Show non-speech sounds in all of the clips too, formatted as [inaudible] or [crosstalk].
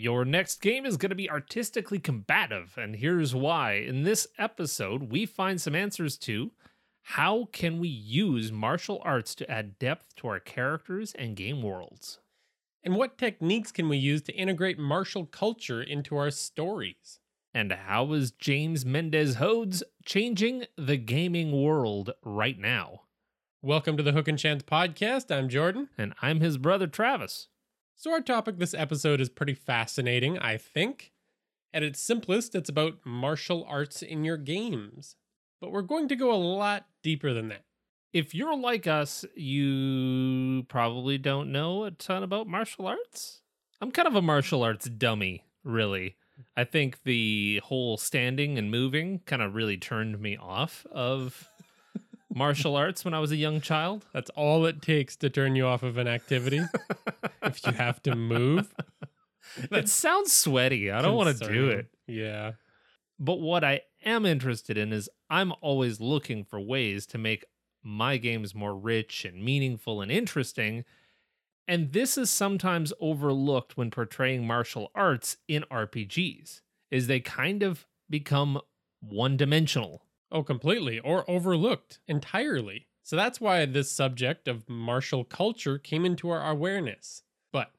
Your next game is going to be artistically combative, and here's why. In this episode, we find some answers to how can we use martial arts to add depth to our characters and game worlds? And what techniques can we use to integrate martial culture into our stories? And how is James Mendez Hodes changing the gaming world right now? Welcome to the Hook and Chance podcast. I'm Jordan. And I'm his brother Travis. So, our topic this episode is pretty fascinating, I think. At its simplest, it's about martial arts in your games. But we're going to go a lot deeper than that. If you're like us, you probably don't know a ton about martial arts. I'm kind of a martial arts dummy, really. I think the whole standing and moving kind of really turned me off of martial arts when I was a young child. That's all it takes to turn you off of an activity. if you have to move, [laughs] That sounds sweaty. I don't want to do it. Yeah. But what I am interested in is I'm always looking for ways to make my games more rich and meaningful and interesting. And this is sometimes overlooked when portraying martial arts in RPGs, is they kind of become one-dimensional. Oh, completely, or overlooked entirely. So that's why this subject of martial culture came into our awareness. But,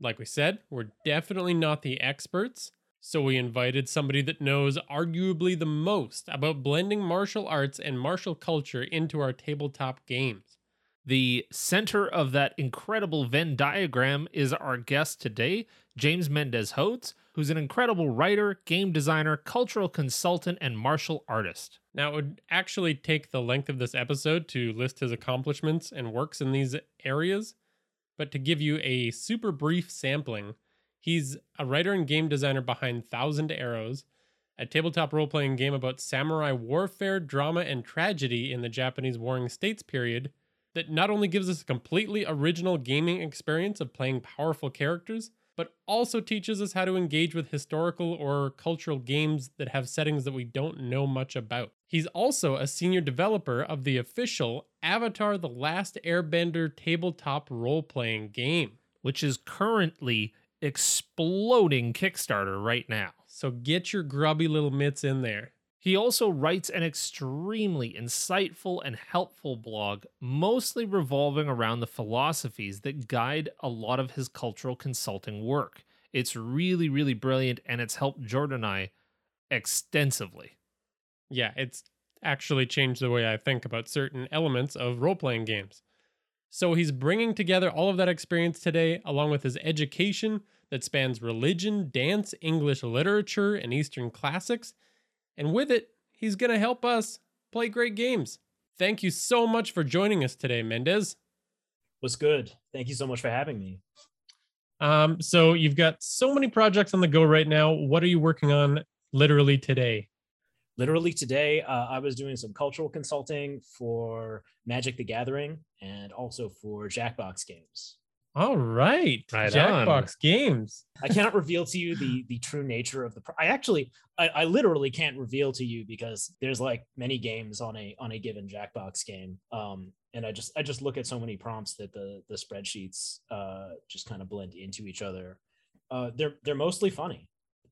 like we said, we're definitely not the experts. So we invited somebody that knows arguably the most about blending martial arts and martial culture into our tabletop games. The center of that incredible Venn diagram is our guest today, James Mendez Hodes, who's an incredible writer, game designer, cultural consultant, and martial artist. Now, it would actually take the length of this episode to list his accomplishments and works in these areas, but to give you a super brief sampling, he's a writer and game designer behind Thousand Arrows, a tabletop role playing game about samurai warfare, drama, and tragedy in the Japanese Warring States period that not only gives us a completely original gaming experience of playing powerful characters, but also teaches us how to engage with historical or cultural games that have settings that we don't know much about. He's also a senior developer of the official Avatar The Last Airbender tabletop role playing game. which is currently exploding Kickstarter right now. So get your grubby little mitts in there. He also writes an extremely insightful and helpful blog, mostly revolving around the philosophies that guide a lot of his cultural consulting work. It's really, really brilliant, and it's helped Jordan and I extensively. Yeah, it's actually changed the way I think about certain elements of role playing games. So he's bringing together all of that experience today, along with his education that spans religion, dance, English literature, and Eastern classics. And with it, he's going to help us play great games. Thank you so much for joining us today, Mendez. was good. Thank you so much for having me. Um, so you've got so many projects on the go right now. What are you working on literally today? Literally today, uh, I was doing some cultural consulting for Magic the Gathering and also for Jackbox games. All right, Right Jackbox Games. I cannot reveal to you the the true nature of the. Pro- I actually, I, I literally can't reveal to you because there's like many games on a on a given Jackbox game. Um, and I just I just look at so many prompts that the the spreadsheets uh just kind of blend into each other. Uh, they're they're mostly funny.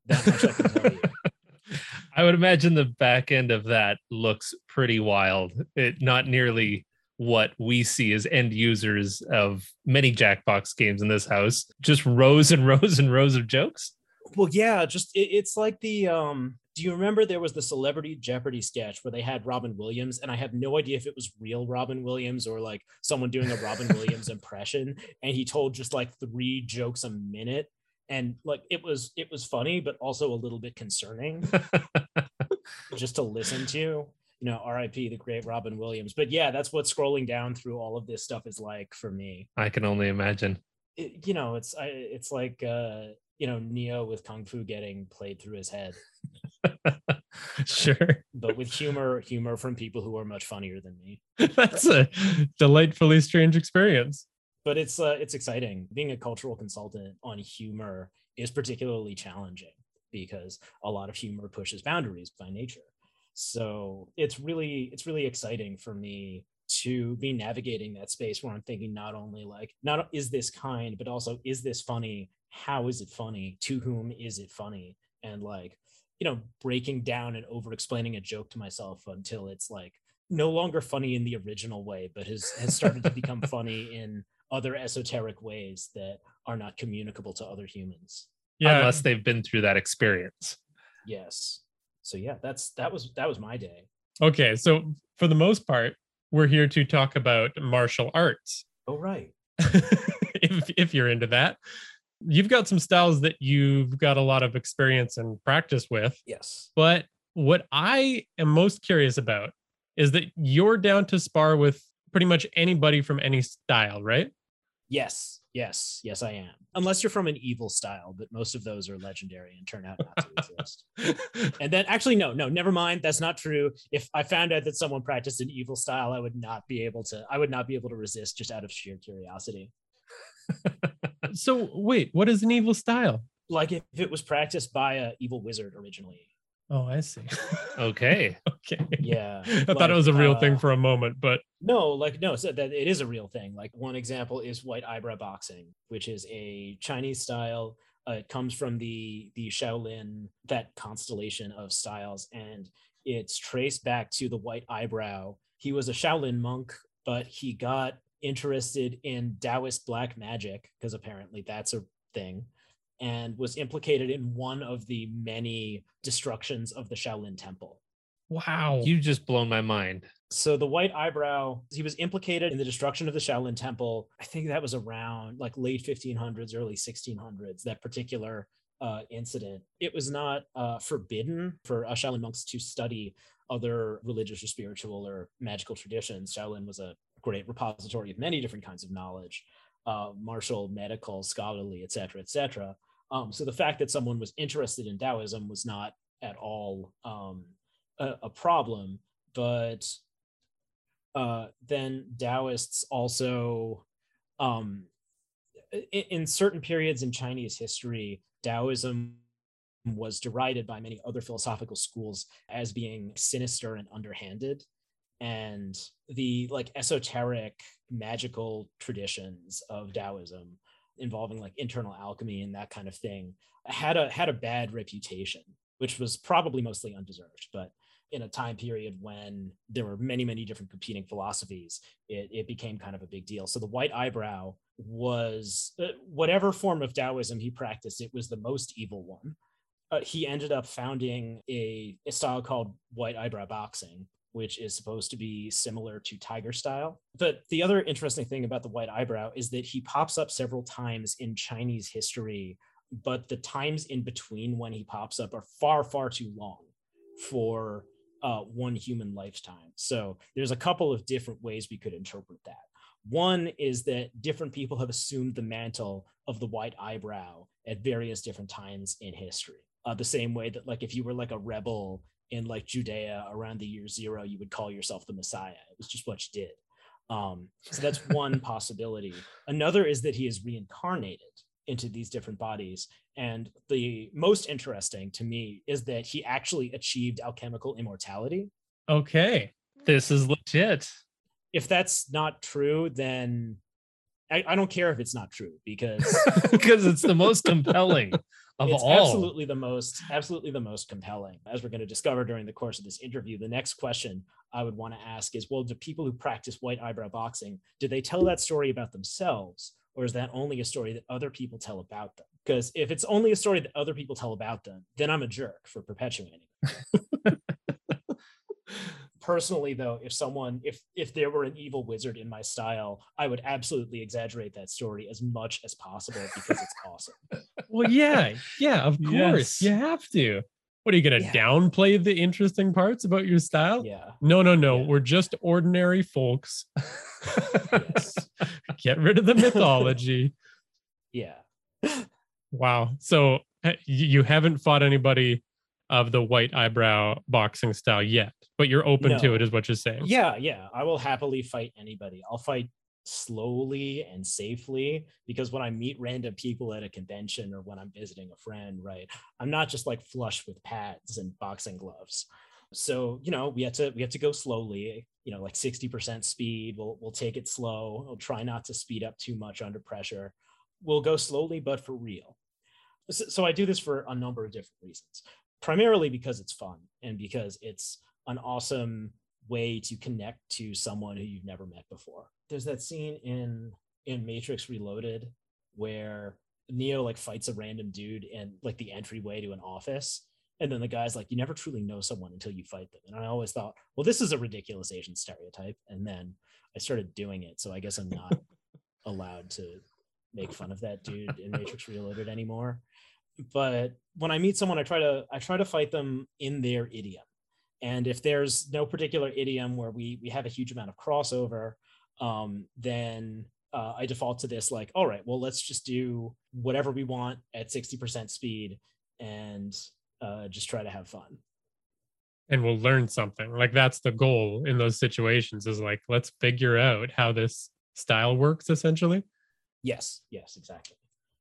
That much I can tell you. [laughs] I would imagine the back end of that looks pretty wild. It not nearly what we see as end users of many Jackbox games in this house. Just rows and [laughs] rows and rows of jokes. Well, yeah, just it, it's like the um do you remember there was the celebrity Jeopardy sketch where they had Robin Williams and I have no idea if it was real Robin Williams or like someone doing a Robin Williams [laughs] impression and he told just like three jokes a minute and like it was it was funny but also a little bit concerning [laughs] just to listen to you know RIP the great Robin Williams but yeah that's what scrolling down through all of this stuff is like for me I can only imagine. it, you know it's I, it's like uh you know Neo with kung fu getting played through his head, [laughs] sure. but with humor, humor from people who are much funnier than me. [laughs] That's a delightfully strange experience. But it's uh, it's exciting. Being a cultural consultant on humor is particularly challenging because a lot of humor pushes boundaries by nature. So it's really it's really exciting for me to be navigating that space where I'm thinking not only like not is this kind, but also is this funny? How is it funny? To whom is it funny? And like, you know, breaking down and over explaining a joke to myself until it's like no longer funny in the original way, but has has started to become [laughs] funny in other esoteric ways that are not communicable to other humans. Yeah. Unless they've been through that experience. Yes. So yeah, that's that was that was my day. Okay. So for the most part, we're here to talk about martial arts. Oh right. [laughs] if if you're into that. You've got some styles that you've got a lot of experience and practice with. Yes. But what I am most curious about is that you're down to spar with pretty much anybody from any style, right? Yes. Yes. Yes, I am. Unless you're from an evil style, but most of those are legendary and turn out not to exist. [laughs] And then actually, no, no, never mind. That's not true. If I found out that someone practiced an evil style, I would not be able to, I would not be able to resist just out of sheer curiosity. [laughs] so wait, what is an evil style? Like if it was practiced by a evil wizard originally. Oh, I see. Okay. [laughs] okay. Yeah. I thought it was a real uh, thing for a moment, but No, like no, so that it is a real thing. Like one example is white eyebrow boxing, which is a Chinese style. Uh, it comes from the the Shaolin, that constellation of styles, and it's traced back to the white eyebrow. He was a Shaolin monk, but he got interested in Taoist black magic because apparently that's a thing, and was implicated in one of the many destructions of the Shaolin temple. wow. You just blown my mind. So the white eyebrow, he was implicated in the destruction of the Shaolin temple. I think that was around like late 1500s, early 1600s, that particular uh, incident. It was not uh, forbidden for uh, Shaolin monks to study other religious or spiritual or magical traditions. Shaolin was a great repository of many different kinds of knowledge, uh, martial, medical, scholarly, et cetera, et cetera. Um, so the fact that someone was interested in Taoism was not at all um, a, a problem, but uh, then Taoists also, um, in, in certain periods in Chinese history, Taoism was derided by many other philosophical schools as being sinister and underhanded. And the like esoteric magical traditions of Taoism involving like internal alchemy and that kind of thing had a had a bad reputation, which was probably mostly undeserved. But in a time period when there were many, many different competing philosophies, it, it became kind of a big deal. So the white eyebrow was uh, whatever form of Taoism he practiced, it was the most evil one. Uh, he ended up founding a, a style called white eyebrow boxing, which is supposed to be similar to tiger style. But the other interesting thing about the white eyebrow is that he pops up several times in Chinese history, but the times in between when he pops up are far, far too long for uh, one human lifetime. So there's a couple of different ways we could interpret that. One is that different people have assumed the mantle of the white eyebrow at various different times in history. Uh, the same way that, like, if you were like a rebel in like Judea around the year zero, you would call yourself the Messiah. It was just what you did. Um, so that's [laughs] one possibility. Another is that he is reincarnated into these different bodies. And the most interesting to me is that he actually achieved alchemical immortality. okay. This is legit. If that's not true, then I, I don't care if it's not true because [laughs] because it's the most compelling of it's all. absolutely the most absolutely the most compelling as we're going to discover during the course of this interview. The next question i would want to ask is well do people who practice white eyebrow boxing do they tell that story about themselves or is that only a story that other people tell about them? Because if it's only a story that other people tell about them then i'm a jerk for perpetuating it [laughs] personally though if someone if if there were an evil wizard in my style i would absolutely exaggerate that story as much as possible because it's [laughs] awesome Well, yeah, yeah, of course. Yes. You have to. What are you gonna Yeah. downplay the interesting parts about your style? yeah No, no, no. Yeah. We're just ordinary folks. yes [laughs] Get rid of the mythology. [laughs] yeah Wow. So uh, you haven't fought anybody of the white eyebrow boxing style yet, but you're open to it, is what you're saying. Yeah, yeah. I will happily fight anybody. I'll fight slowly and safely because when I meet random people at a convention or when I'm visiting a friend, right, I'm not just like flush with pads and boxing gloves. So, you know, we have to we have to go slowly, you know, like 60% speed. We'll we'll take it slow. We'll try not to speed up too much under pressure. We'll go slowly but for real. So I do this for a number of different reasons. Primarily because it's fun and because it's an awesome way to connect to someone who you've never met before. There's that scene in in Matrix Reloaded where Neo like fights a random dude in like the entryway to an office. And then the guy's like, you never truly know someone until you fight them. And I always thought, well, this is a ridiculous Asian stereotype. And then I started doing it. So I guess I'm not [laughs] allowed to make fun of that dude in Matrix Reloaded anymore. But when I meet someone, I try to I try to fight them in their idiom. And if there's no particular idiom where we we have a huge amount of crossover, um, then uh, I default to this like, all right, well, let's just do whatever we want at 60% speed and uh, just try to have fun. And we'll learn something. Like that's the goal in those situations is like, let's figure out how this style works essentially. Yes, yes, exactly.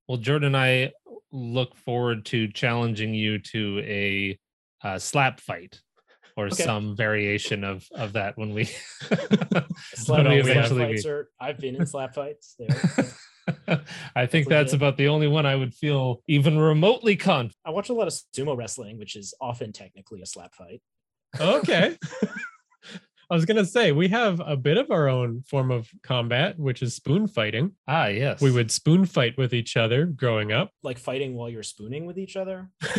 Well, Jordan and I look forward to challenging you to a uh, slap fight or Okay. some variation of of that when we [laughs] Slap, when we we slap fights are, I've been in slap fights. There. [laughs] I think that's legit. about the only one I would feel even remotely confident. I watch a lot of sumo wrestling, which is often technically a slap fight. Okay. [laughs] I was gonna say we have a bit of our own form of combat, which is spoon fighting. Ah, yes. We would spoon fight with each other growing up. [laughs] Like fighting while you're spooning with each other. [laughs]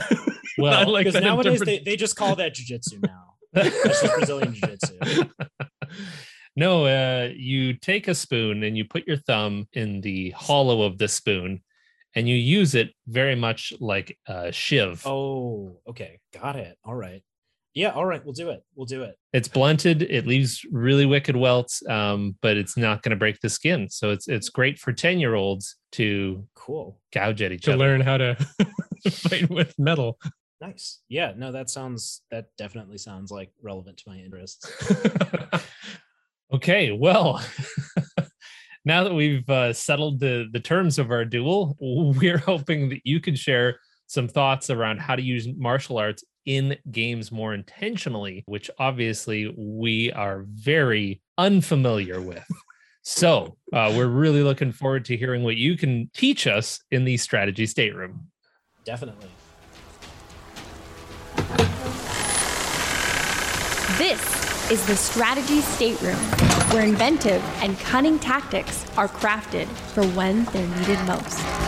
Well, I like Because nowadays they, interpret- they just call that jujitsu now. [laughs] That's just Brazilian jiu-jitsu. no, uh, you take a spoon and you put your thumb in the hollow of the spoon, and you use it very much like a shiv. Oh, okay. Got it. All right. Yeah, all right. We'll do it. We'll do it. It's blunted. It leaves really wicked welts, um, but it's not going to break the skin. So it's it's great for ten year olds to Cool. gouge at each to other. learn how to [laughs] fight with metal. Nice. Yeah, no, that sounds that definitely sounds like relevant to my interests. [laughs] okay, well, [laughs] now that we've uh, settled the the terms of our duel, we're hoping that you can share some thoughts around how to use martial arts in games more intentionally, which obviously we are very unfamiliar with. So uh, we're really looking forward to hearing what you can teach us in the strategy stateroom. Definitely. This is the Strategy Stateroom, where inventive and cunning tactics are crafted for when they're needed most.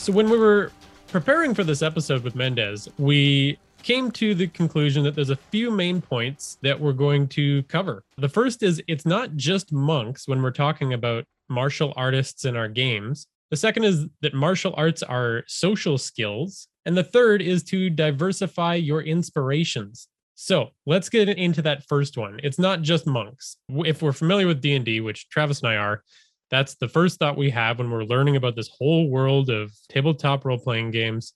So when we were preparing for this episode with Mendez, we came to the conclusion that there's a few main points that we're going to cover. The first is it's not just monks when we're talking about martial artists in our games. The second is that martial arts are social skills. And the third is to diversify your inspirations. So let's get into that first one. It's not just monks. If we're familiar with D&D, which Travis and I are, that's the first thought we have when we're learning about this whole world of tabletop role playing games.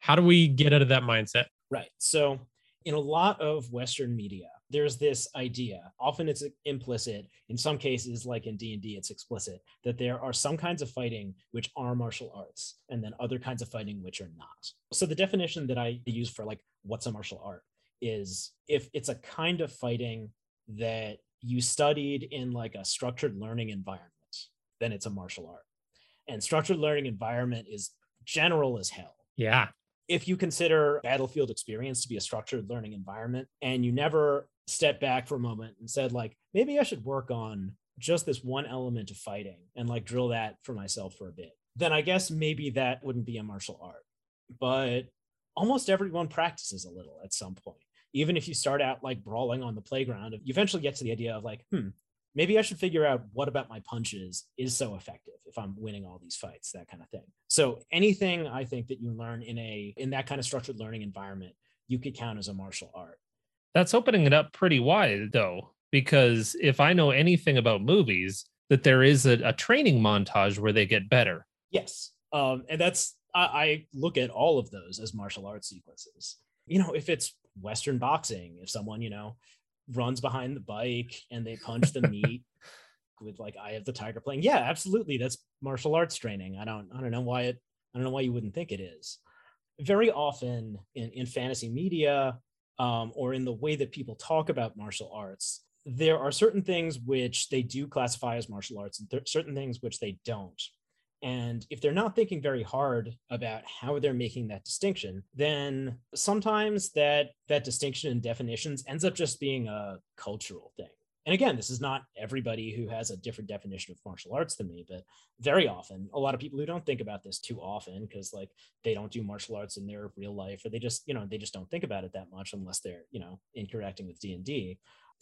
How do we get out of that mindset? Right. So, in a lot of Western media, there's this idea. Often it's implicit. In some cases, like in D and D, it's explicit that there are some kinds of fighting which are martial arts, and then other kinds of fighting which are not. So the definition that I use for like what's a martial art is if it's a kind of fighting that you studied in like a structured learning environment, then it's a martial art. And structured learning environment is general as hell Yeah. if you consider battlefield experience to be a structured learning environment and you never step back for a moment and said like maybe i should work on just this one element of fighting and like drill that for myself for a bit then i guess maybe that wouldn't be a martial art but almost everyone practices a little at some point even if you start out like brawling on the playground you eventually get to the idea of like hmm maybe I should figure out what about my punches is so effective if I'm winning all these fights, that kind of thing. So anything I think that you learn in a in that kind of structured learning environment, you could count as a martial art. That's opening it up pretty wide, though, because if I know anything about movies, that there is a, a training montage where they get better. Yes. Um, and that's, I, I look at all of those as martial arts sequences. You know, if it's Western boxing, if someone, you know, runs behind the bike and they punch the meat [laughs] with like Eye of the Tiger playing, yeah, absolutely. That's martial arts training. I don't, I don't know why it, I don't know why you wouldn't think it is. Very often in, in fantasy media um, or in the way that people talk about martial arts, there are certain things which they do classify as martial arts and th- certain things which they don't. And if they're not thinking very hard about how they're making that distinction, then sometimes that that distinction in definitions ends up just being a cultural thing. And again, this is not everybody who has a different definition of martial arts than me, but very often, a lot of people who don't think about this too often because like they don't do martial arts in their real life, or they just you know they just don't think about it that much unless they're you know interacting with D and D.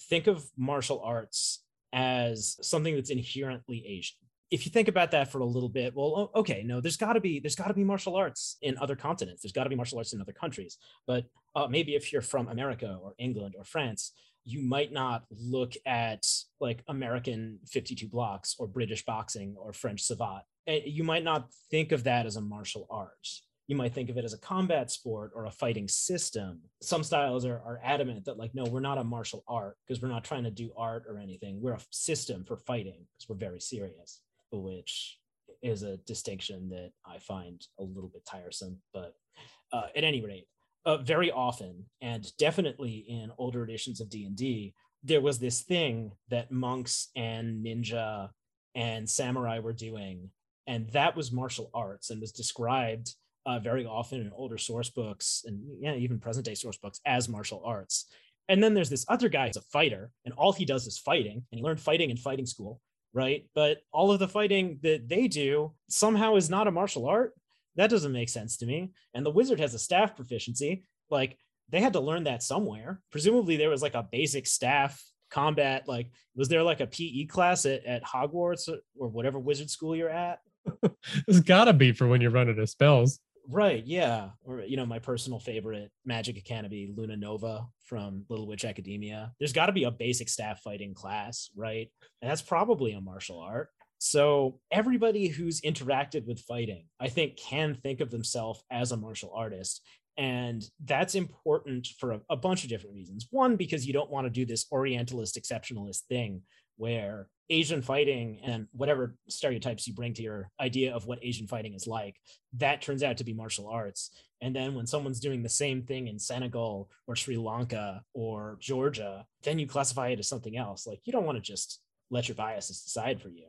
Think of martial arts as something that's inherently Asian if you think about that for a little bit well okay no there's got to be there's got to be martial arts in other continents. There's got to be martial arts in other countries. But uh, maybe if you're from america or england or france you might not look at like american 52 blocks or british boxing or french savate. You might not think of that as a martial art. You might think of it as a combat sport or a fighting system. Some styles are, are adamant that, like, no, we're not a martial art because we're not trying to do art or anything. We're a system for fighting because we're very serious which is a distinction that I find a little bit tiresome. But uh, at any rate, uh, very often, and definitely in older editions of D and D, there was this thing that monks and ninja and samurai were doing, and that was martial arts, and was described uh, very often in older source books and yeah, even present day source books as martial arts. And then there's this other guy who's a fighter, and all he does is fighting, and he learned fighting in fighting school right? But all of the fighting that they do somehow is not a martial art. That doesn't make sense to me. And the wizard has a staff proficiency. Like they had to learn that somewhere. Presumably there was like a basic staff combat. Like, was there like a PE class at, at Hogwarts or whatever wizard school you're at? [laughs] There's gotta be for when you're running the spells. Right, yeah. Or you know, my personal favorite Magic Academy, Luna Nova from Little Witch Academia. There's got to be a basic staff fighting class, right? And that's probably a martial art. So everybody who's interacted with fighting, I think, can think of themselves as a martial artist. And that's important for a, a bunch of different reasons. One, because you don't want to do this Orientalist exceptionalist thing where Asian fighting and whatever stereotypes you bring to your idea of what Asian fighting is like, that turns out to be martial arts. And then when someone's doing the same thing in Senegal or Sri Lanka or Georgia, then you classify it as something else. Like you don't want to just let your biases decide for you.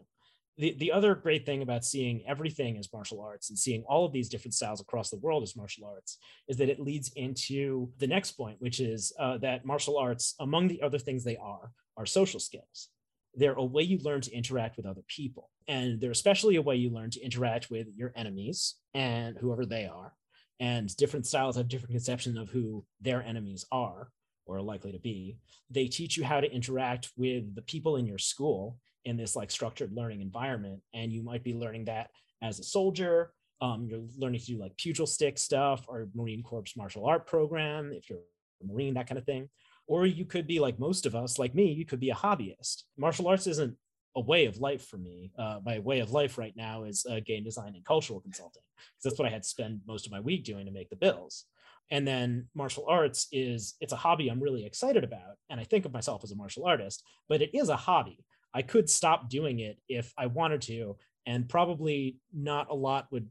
The, the other great thing about seeing everything as martial arts and seeing all of these different styles across the world as martial arts is that it leads into the next point, which is uh, that martial arts, among the other things they are, are social skills they're a way you learn to interact with other people. And they're especially a way you learn to interact with your enemies and whoever they are. And different styles have different conception of who their enemies are or are likely to be. They teach you how to interact with the people in your school in this like structured learning environment. And you might be learning that as a soldier. Um, you're learning to do like pugil stick stuff or Marine Corps martial art program if you're a Marine, that kind of thing or you could be like most of us, like me, you could be a hobbyist. Martial arts isn't a way of life for me. Uh, my way of life right now is uh, game design and cultural consulting because that's what I had to spend most of my week doing to make the bills. And then martial arts is it's a hobby I'm really excited about, and I think of myself as a martial artist, but it is a hobby. I could stop doing it if I wanted to, and probably not a lot would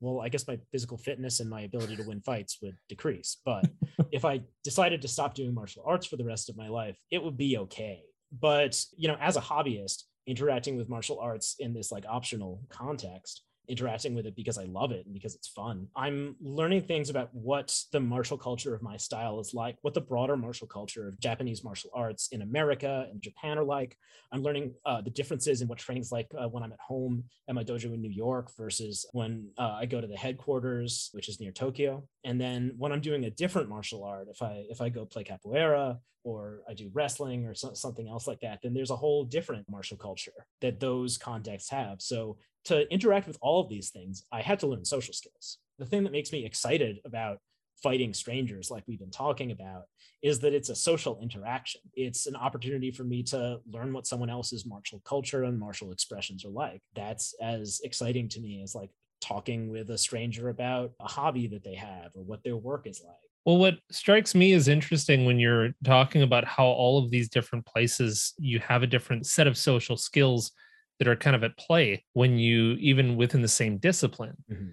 well, I guess my physical fitness and my ability to win fights would decrease. But [laughs] if I decided to stop doing martial arts for the rest of my life, it would be okay. But, you know, as a hobbyist, interacting with martial arts in this like optional context interacting with it because I love it and because it's fun. I'm learning things about what the martial culture of my style is like, what the broader martial culture of Japanese martial arts in America and Japan are like. I'm learning uh, the differences in what training's like uh, when I'm at home at my dojo in New York versus when uh, I go to the headquarters, which is near Tokyo. And then when I'm doing a different martial art, if I if I go play capoeira or I do wrestling or so, something else like that, then there's a whole different martial culture that those contexts have. So to interact with all of these things, I had to learn social skills. The thing that makes me excited about fighting strangers like we've been talking about is that it's a social interaction. It's an opportunity for me to learn what someone else's martial culture and martial expressions are like. That's as exciting to me as like talking with a stranger about a hobby that they have or what their work is like. Well, what strikes me as interesting when you're talking about how all of these different places you have a different set of social skills that are kind of at play when you even within the same discipline. Mm-hmm.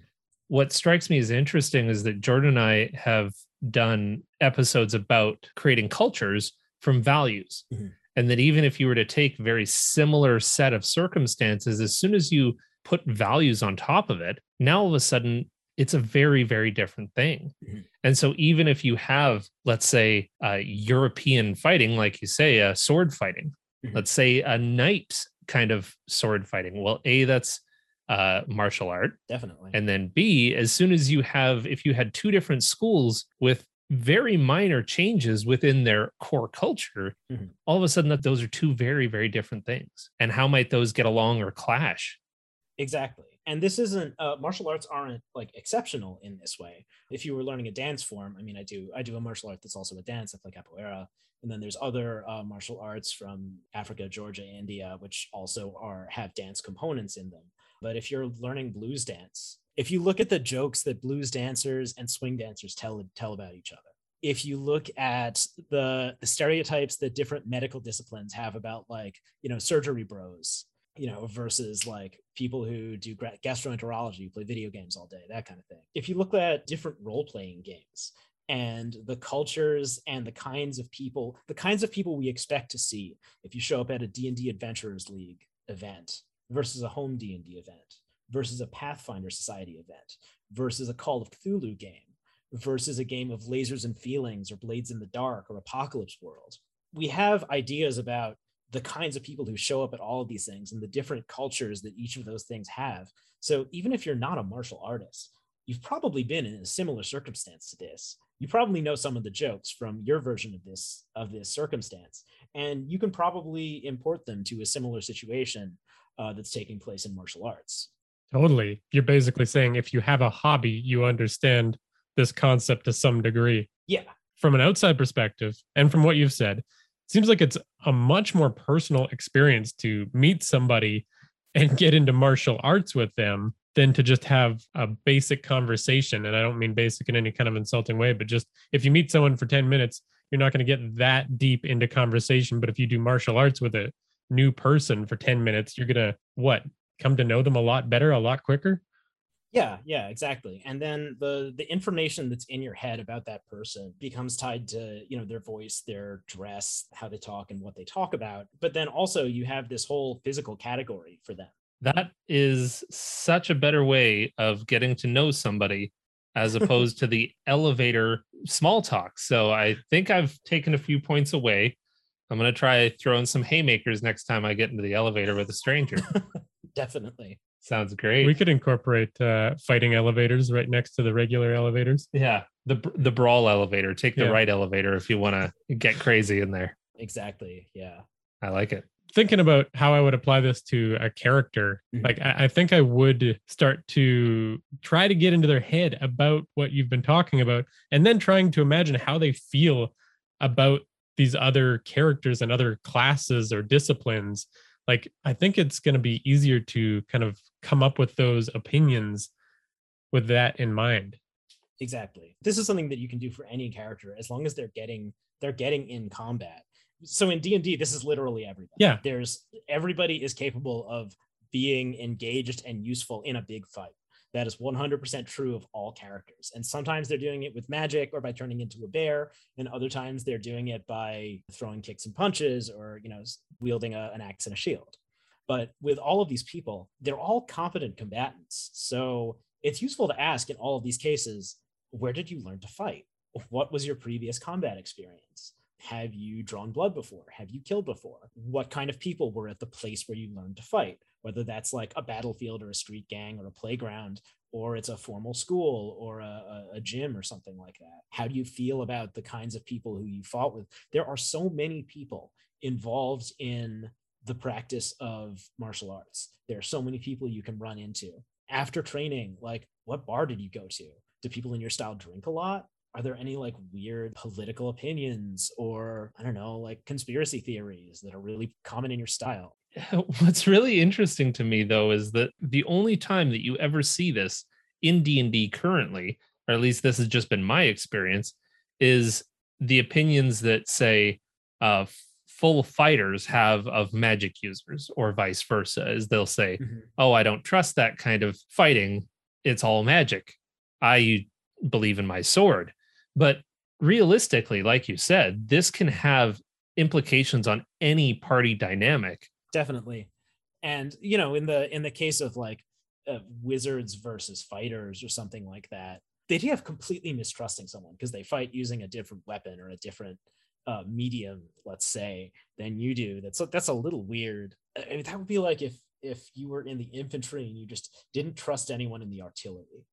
What strikes me as interesting is that Jordan and I have done episodes about creating cultures from values. Mm-hmm. And that even if you were to take very similar set of circumstances, as soon as you put values on top of it, now all of a sudden it's a very very different thing mm-hmm. and so even if you have let's say uh, european fighting like you say uh, sword fighting mm-hmm. let's say a knight kind of sword fighting. Well a that's uh, martial art. Definitely. And then b as soon as you have if you had two different schools with very minor changes within their core culture mm-hmm. all of a sudden that those are two very very different things. And how might those get along or clash? Exactly and this isn't uh, martial arts aren't like exceptional in this way. If you were learning a dance form i mean i do i do a martial art that's also a dance i play capoeira. And then there's other uh, martial arts from africa georgia india which also are have dance components in them. But if you're learning blues dance if you look at the jokes that blues dancers and swing dancers tell tell about each other if you look at the, the stereotypes that different medical disciplines have about like you know surgery bros you know, versus like people who do gastroenterology, play video games all day, that kind of thing. If you look at different role playing games and the cultures and the kinds of people, the kinds of people we expect to see if you show up at a D&D Adventurers League event versus a home D&D event versus a Pathfinder Society event versus a Call of Cthulhu game versus a game of Lasers and Feelings or Blades in the Dark or Apocalypse World. We have ideas about the kinds of people who show up at all of these things and the different cultures that each of those things have. So even if you're not a martial artist, you've probably been in a similar circumstance to this. You probably know some of the jokes from your version of this of this circumstance, and you can probably import them to a similar situation uh, that's taking place in martial arts. Totally. You're basically saying if you have a hobby, you understand this concept to some degree. Yeah. From an outside perspective, and from what you've said, seems like it's a much more personal experience to meet somebody and get into martial arts with them than to just have a basic conversation. And I don't mean basic in any kind of insulting way, but just if you meet someone for 10 minutes, you're not going to get that deep into conversation. But if you do martial arts with a new person for 10 minutes, you're going to what? Come to know them a lot better, a lot quicker? Yeah yeah exactly and then the the information that's in your head about that person becomes tied to you know their voice their dress how they talk and what they talk about but then also you have this whole physical category for them. That is such a better way of getting to know somebody as [laughs] opposed to the elevator small talk so i think i've taken a few points away. I'm going to try throwing some haymakers next time i get into the elevator with a stranger. [laughs] Definitely Sounds great. We could incorporate uh, fighting elevators right next to the regular elevators. Yeah, the the brawl elevator. Take the yeah. right elevator if you want to get crazy in there. Exactly. Yeah. I like it. Thinking about how I would apply this to a character, mm-hmm. like I, I think I would start to try to get into their head about what you've been talking about, and then trying to imagine how they feel about these other characters and other classes or disciplines like i think it's going to be easier to kind of come up with those opinions with that in mind. Exactly. This is something that you can do for any character as long as they're getting they're getting in combat. So in d&d this is literally everybody yeah. There's everybody is capable of being engaged and useful in a big fight. That is 100% true of all characters. And sometimes they're doing it with magic or by turning into a bear, and other times they're doing it by throwing kicks and punches or, you know, wielding a, an axe and a shield. But with all of these people, they're all competent combatants. So it's useful to ask in all of these cases, where did you learn to fight? What was your previous combat experience? Have you drawn blood before? Have you killed before? What kind of people were at the place where you learned to fight? whether that's like a battlefield or a street gang or a playground or it's a formal school or a, a, gym or something like that how do you feel about the kinds of people who you fought with there are so many people involved in the practice of martial arts. There are so many people you can run into. After training like what bar did you go to? Do people in your style drink a lot? Are there any like weird political opinions or I don't know, like conspiracy theories that are really common in your style? [laughs] What's really interesting to me though is that the only time that you ever see this in D&D currently, or at least this has just been my experience, is the opinions that say uh, full fighters have of magic users or vice versa as they'll say Mhm. oh i don't trust that kind of fighting it's all magic i believe in my sword but realistically like you said this can have implications on any party dynamic Definitely. And you know, in the in the case of like uh, wizards versus fighters or something like that, the idea of completely mistrusting someone because they fight using a different weapon or a different uh, medium, let's say, than you do. That's that's a little weird. I mean, that would be like if if you were in the infantry and you just didn't trust anyone in the artillery.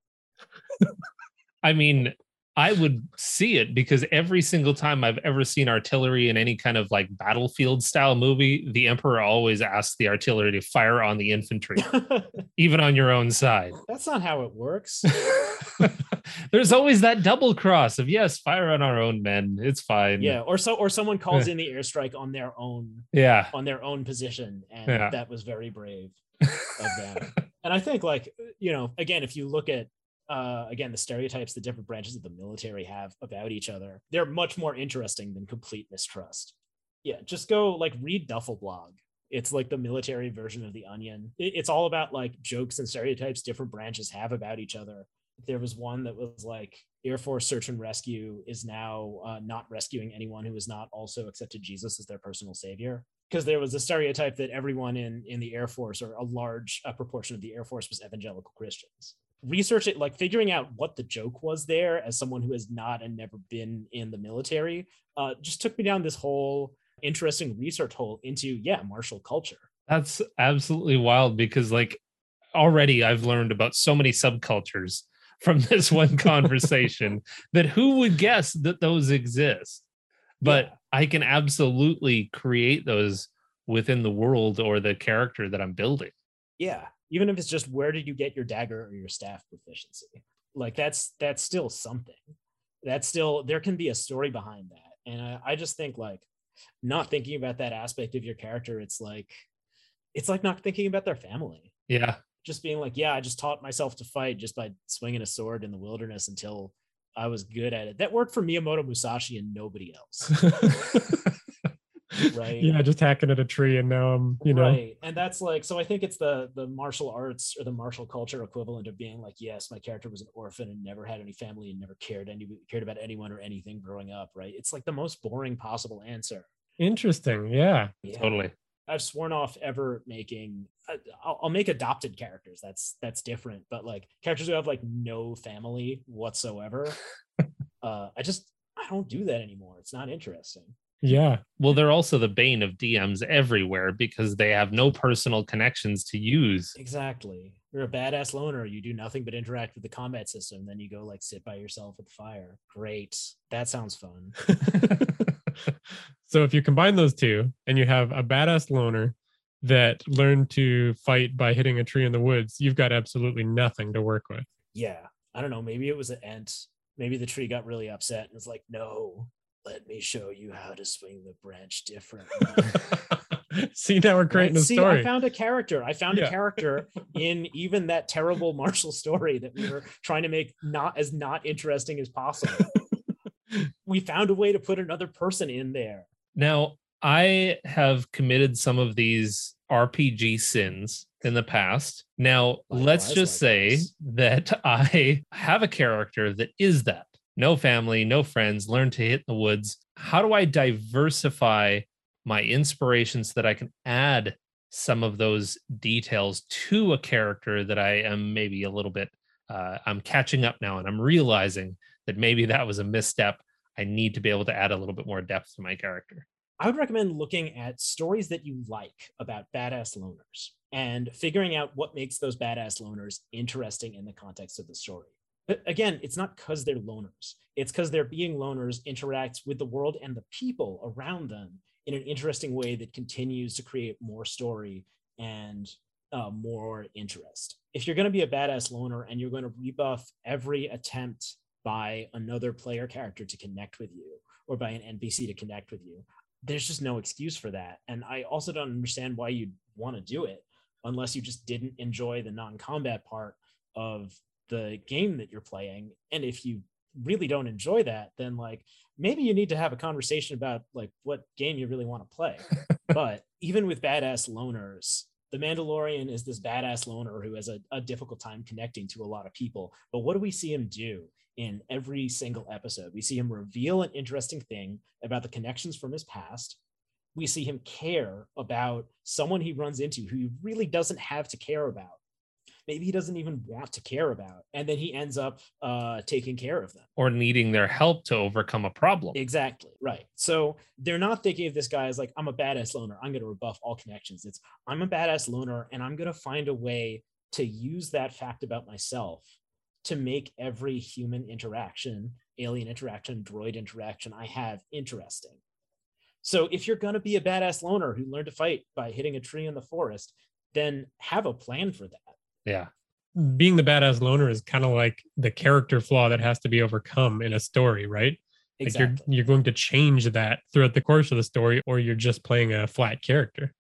[laughs] I mean, I would see it because every single time I've ever seen artillery in any kind of like battlefield style movie, the emperor always asks the artillery to fire on the infantry, [laughs] even on your own side. That's not how it works. [laughs] [laughs] There's always that double cross of yes, fire on our own men. It's fine. yeah, or so or someone calls in the airstrike on their own Yeah. on their own position and Yeah. that was very brave of [laughs] them and i think like you know again if you look at uh again the stereotypes the different branches of the military have about each other they're much more interesting than complete mistrust yeah just go like read duffel blog it's like the military version of the onion it's all about like jokes and stereotypes different branches have about each other there was one that was like air force search and rescue is now uh, not rescuing anyone who has not also accepted jesus as their personal savior. Because there was a stereotype that everyone in in the air force or a large proportion of the air force was evangelical christians. Research it like figuring out what the joke was there as someone who has not and never been in the military uh, just took me down this whole interesting research hole into yeah martial culture. That's absolutely wild because like already I've learned about so many subcultures from this one conversation [laughs] that who would guess that those exist? But Yeah. I can absolutely create those within the world or the character that I'm building. yeah even if it's just where did you get your dagger or your staff proficiency like that's that's still something that's still there can be a story behind that and I, I just think like not thinking about that aspect of your character it's like it's like not thinking about their family Yeah. Just being like yeah i just taught myself to fight just by swinging a sword in the wilderness until i was good at it that worked for miyamoto musashi and nobody else [laughs] right Yeah, just hacking at a tree and now I'm, you know, right and that's like so i think it's the the martial arts or the martial culture equivalent of being like yes my character was an orphan and never had any family and never cared any cared about anyone or anything growing up right it's like the most boring possible answer interesting. Yeah. Yeah. Totally. I've sworn off ever making I- I'll, I'll make adopted characters. That's that's different but like characters who have like no family whatsoever [laughs] uh i just i don't do that anymore. It's not interesting Yeah. Well, they're also the bane of DMs everywhere because they have no personal connections to use. Exactly. You're a badass loner. You do nothing but interact with the combat system. Then you go like sit by yourself at the fire. Great. That sounds fun. [laughs] so if you combine those two and you have a badass loner that learned to fight by hitting a tree in the woods, you've got absolutely nothing to work with. Yeah. I don't know. Maybe it was an ant. Maybe the tree got really upset and was like, no, let me show you how to swing the branch differently. [laughs] See, now we're creating Right? a See, story. I found a character. I found Yeah. a character [laughs] in even that terrible martial story that we were trying to make not as not interesting as possible. [laughs] we found a way to put another person in there. Now, I have committed some of these RPG sins in the past. Now, let's just say likewise. that I have a character that is that no family, no friends, learn to hit the woods. How do I diversify my inspiration so that I can add some of those details to a character that I am maybe a little bit, uh, I'm catching up now and I'm realizing that maybe that was a misstep. I need to be able to add a little bit more depth to my character. I would recommend looking at stories that you like about badass loners and figuring out what makes those badass loners interesting in the context of the story. But again, it's not because they're loners. It's because they're being loners interacts with the world and the people around them in an interesting way that continues to create more story and uh, more interest. If you're going to be a badass loner and you're going to rebuff every attempt by another player character to connect with you or by an NPC to connect with you. There's just no excuse for that. And I also don't understand why you'd want to do it unless you just didn't enjoy the non combat part of the game that you're playing. And if you really don't enjoy that, then like maybe you need to have a conversation about like what game you really want to play. [laughs] but even with badass loners, the Mandalorian is this badass loner who has a, a, difficult time connecting to a lot of people. But what do we see him do in every single episode? We see him reveal an interesting thing about the connections from his past. We see him care about someone he runs into who he really doesn't have to care about maybe he doesn't even want to care about and then he ends up uh, taking care of them. Or needing their help to overcome a problem. Exactly right. So they're not thinking of this guy as like i'm a badass loner. I'm going to rebuff all connections. It's i'm a badass loner and i'm going to find a way to use that fact about myself to make every human interaction alien interaction droid interaction i have interesting. So if you're going to be a badass loner who learned to fight by hitting a tree in the forest then have a plan for that yeah. Hmm. Being the badass loner is kind of like the character flaw that has to be overcome in a story, right? Exactly. Like you're you're going to change that throughout the course of the story, or you're just playing a flat character.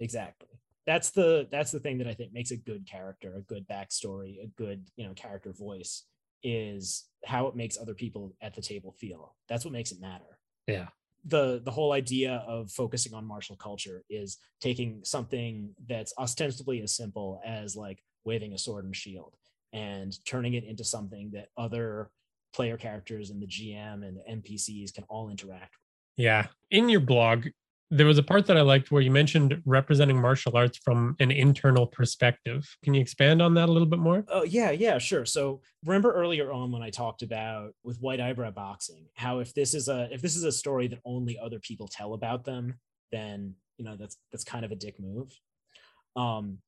Exactly. That's the that's the thing that I think makes a good character, a good backstory, a good you know character voice is how it makes other people at the table feel. That's what makes it matter. Yeah the the whole idea of focusing on martial culture is taking something that's ostensibly as simple as like waving a sword and shield and turning it into something that other player characters and the GM and the NPCs can all interact with. Yeah. In your blog, there was a part that I liked where you mentioned representing martial arts from an internal perspective. Can you expand on that a little bit more? Oh, yeah, yeah, sure. So remember earlier on when I talked about with white eyebrow boxing, how if this is a if this is a story that only other people tell about them, then you know that's that's kind of a dick move. Um,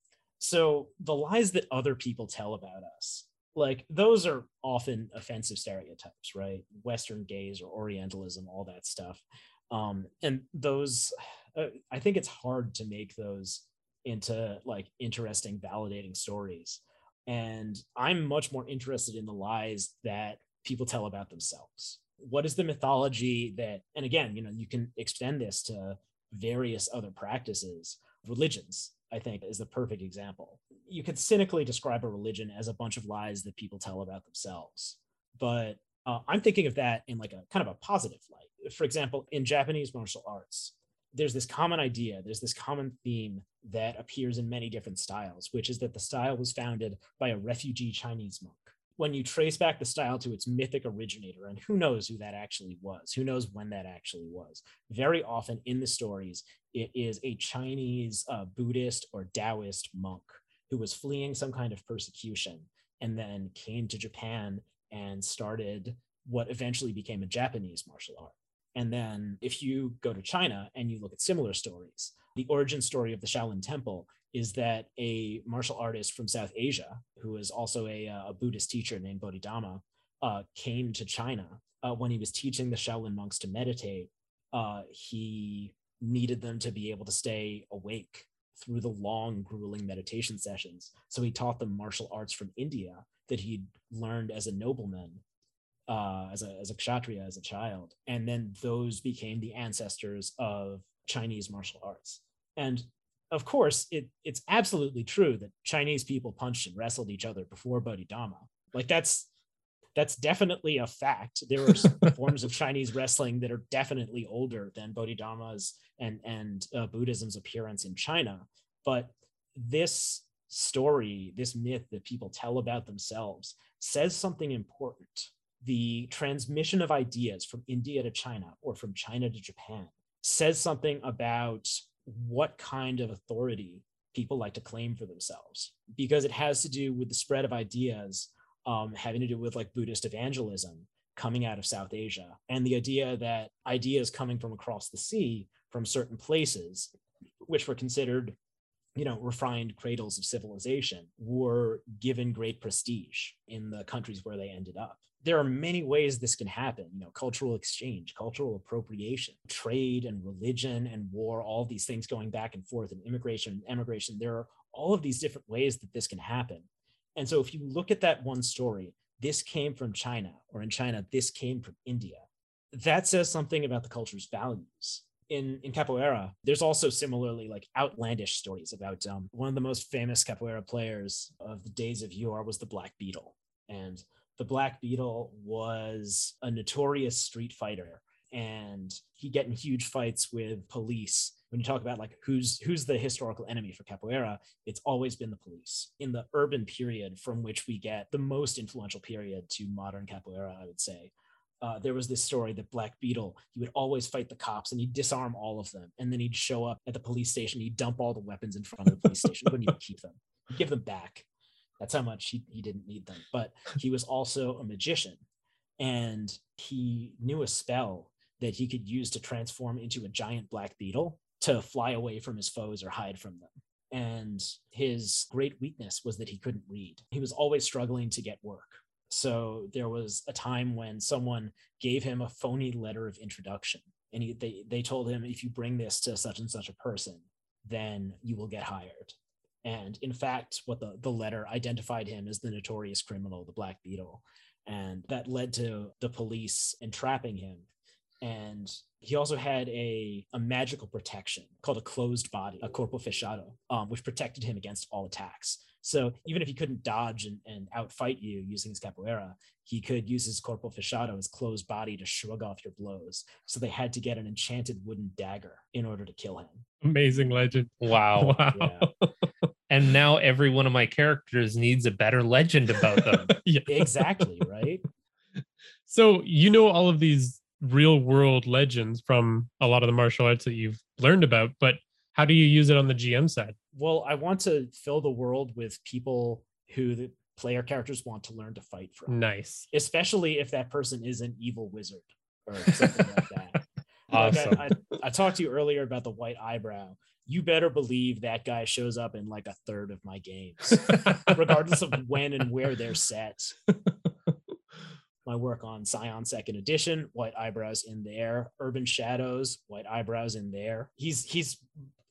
so the lies that other people tell about us, like those are often offensive stereotypes, right? Western gaze or Orientalism, all that stuff. Um, and those, uh, I think it's hard to make those into like interesting, validating stories. And I'm much more interested in the lies that people tell about themselves. What is the mythology that, and again, you know, you can extend this to various other practices, religions, I think, is the perfect example. You could cynically describe a religion as a bunch of lies that people tell about themselves. But uh, I'm thinking of that in like a kind of a positive light. For example, in Japanese martial arts, there's this common idea, there's this common theme that appears in many different styles, which is that the style was founded by a refugee Chinese monk when you trace back the style to its mythic originator, and who knows who that actually was, who knows when that actually was, very often in the stories, it is a Chinese uh, Buddhist or Taoist monk who was fleeing some kind of persecution and then came to Japan and started what eventually became a Japanese martial art. And then if you go to China and you look at similar stories, the origin story of the Shaolin Temple is that a martial artist from South Asia, who is also a, uh, a Buddhist teacher named Bodhidharma, uh, came to China uh, when he was teaching the Shaolin monks to meditate. Uh, he needed them to be able to stay awake through the long, grueling meditation sessions. So he taught them martial arts from India that he'd learned as a nobleman, uh, as a as a kshatriya, as a child, and then those became the ancestors of Chinese martial arts. And of course, it, it's absolutely true that Chinese people punched and wrestled each other before Bodhidharma. Like that's that's definitely a fact. There are [laughs] forms of Chinese wrestling that are definitely older than Bodhidharma's and and uh, Buddhism's appearance in China. But this story, this myth that people tell about themselves, says something important. The transmission of ideas from India to China or from China to Japan says something about what kind of authority people like to claim for themselves because it has to do with the spread of ideas um, having to do with like Buddhist evangelism coming out of South Asia and the idea that ideas coming from across the sea from certain places, which were considered, you know, refined cradles of civilization, were given great prestige in the countries where they ended up there are many ways this can happen you know cultural exchange cultural appropriation trade and religion and war all these things going back and forth and immigration and emigration there are all of these different ways that this can happen and so if you look at that one story this came from China, or in China, this came from India. That says something about the culture's values. In, in capoeira, there's also similarly like outlandish stories about um, one of the most famous capoeira players of the days of yore was the Black Beetle. And the Black Beetle was a notorious street fighter and he get in huge fights with police when you talk about like who's who's the historical enemy for capoeira it's always been the police in the urban period from which we get the most influential period to modern capoeira i would say uh, there was this story that Black Beetle, he would always fight the cops and he'd disarm all of them. And then he'd show up at the police station, he'd dump all the weapons in front of the police station, wouldn't even keep them, he'd give them back. That's how much he, he didn't need them. But he was also a magician and he knew a spell that he could use to transform into a giant black beetle to fly away from his foes or hide from them. And his great weakness was that he couldn't read. He was always struggling to get work. So there was a time when someone gave him a phony letter of introduction. And he, they, they told him, if you bring this to such and such a person, then you will get hired. And in fact, what the, the letter identified him as the notorious criminal, the Black Beetle. And that led to the police entrapping him and he also had a, a magical protection called a closed body, a corpo fechado, um, which protected him against all attacks. So even if he couldn't dodge and, and outfight you using his capoeira, he could use his corpo fechado, his closed body, to shrug off your blows. So they had to get an enchanted wooden dagger in order to kill him. Amazing legend. Wow. [laughs] Wow. Yeah. And now every one of my characters needs a better legend about them. [laughs] yeah. [laughs] exactly, right? [laughs] So you know all of these real world legends from a lot of the martial arts that you've learned about, but how do you use it on the GM side? Well, I want to fill the world with people who the player characters want to learn to fight from, Nice. especially if that person is an evil wizard or something like that. Awesome. Like I, I, I talked to you earlier about the white eyebrow. You better believe that guy shows up in like a third of my games, [laughs] regardless of when and where they're set. [laughs] My work on Scion Second Edition, white eyebrows in there. Urban Shadows, white eyebrows in there. He's he's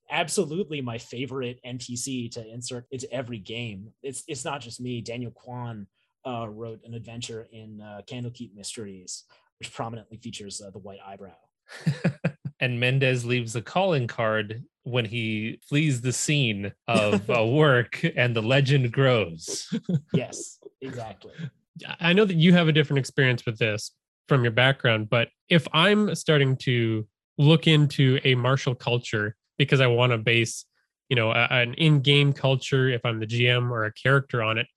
absolutely my favorite NPC to insert into every game. It's it's not just me. Daniel Kwan uh, wrote an adventure in uh, Candlekeep Mysteries, which prominently features uh, the white eyebrow. [laughs] and Mendez leaves a calling card when he flees the scene of uh, [laughs] work and the legend grows. Yes, exactly. I know that you have a different experience with this from your background, but if I'm starting to look into a martial culture because I want to base, you know, a- an in-game culture, if I'm the GM or a character on it,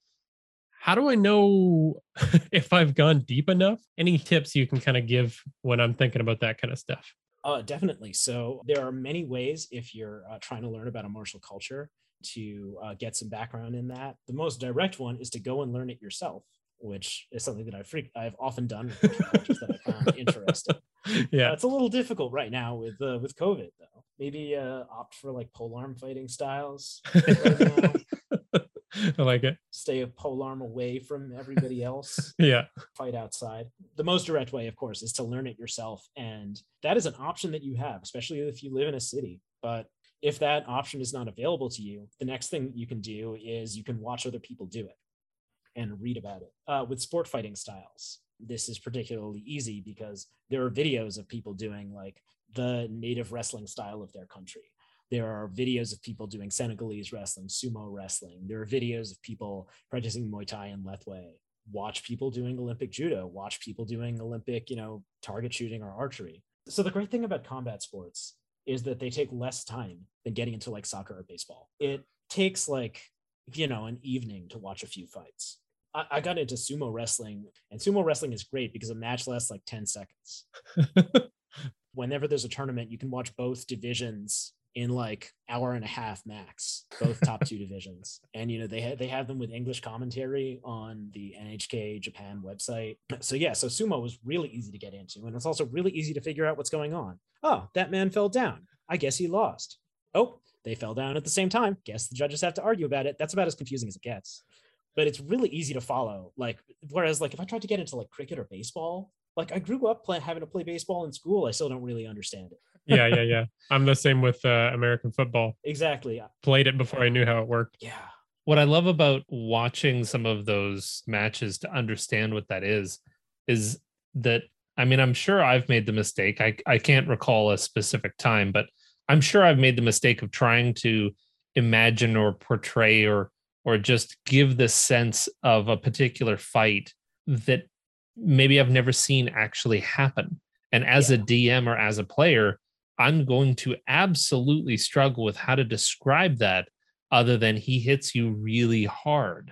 how do I know [laughs] if I've gone deep enough? Any tips you can kind of give when I'm thinking about that kind of stuff? Uh, definitely. So there are many ways if you're uh, trying to learn about a martial culture to uh, get some background in that. The most direct one is to go and learn it yourself, which is something that I've freak- I've often done with that I found [laughs] interesting. Uh, Yeah. it's a little difficult right now with uh, with COVID though. Maybe uh, opt for like polearm fighting styles. right. [laughs] I like it. Stay a polearm away from everybody else. [laughs] Yeah. fight outside. The most direct way, of course, is to learn it yourself. And that is an option that you have, especially if you live in a city. But if that option is not available to you, the next thing you can do is you can watch other people do it and read about it. Uh, with sport fighting styles, this is particularly easy because there are videos of people doing like the native wrestling style of their country. There are videos of people doing Senegalese wrestling, sumo wrestling. There are videos of people practicing Muay Thai and Lethwei watch people doing Olympic judo, watch people doing Olympic, you know, target shooting or archery. So the great thing about combat sports is that they take less time than getting into like soccer or baseball. It takes like, you know, an evening to watch a few fights. I, I got into sumo wrestling, and sumo wrestling is great because a match lasts like 10 seconds. [laughs] Whenever there's a tournament, you can watch both divisions in like hour and a half max both top two divisions. [laughs] And you know they have they have them with english commentary on the nhk japan website. So yeah so sumo was really easy to get into and it's also really easy to figure out what's going on. Oh that man fell down. I guess he lost. Oh they fell down at the same time. Guess the judges have to argue about it. That's about as confusing as it gets. But it's really easy to follow like whereas like if i tried to get into like cricket or baseball like i grew up play, having to play baseball in school i still don't really understand it yeah. Yeah. [laughs] Yeah. I'm the same with uh, American football. exactly Played it before I knew how it worked. yeah what I love about watching some of those matches to understand what that is, is that I mean, I'm sure I've made the mistake. I, I can't recall a specific time, but I'm sure I've made the mistake of trying to imagine or portray or or just give the sense of a particular fight that maybe I've never seen actually happen. And as yeah. a DM or as a player, I'm going to absolutely struggle with how to describe that other than he hits you really hard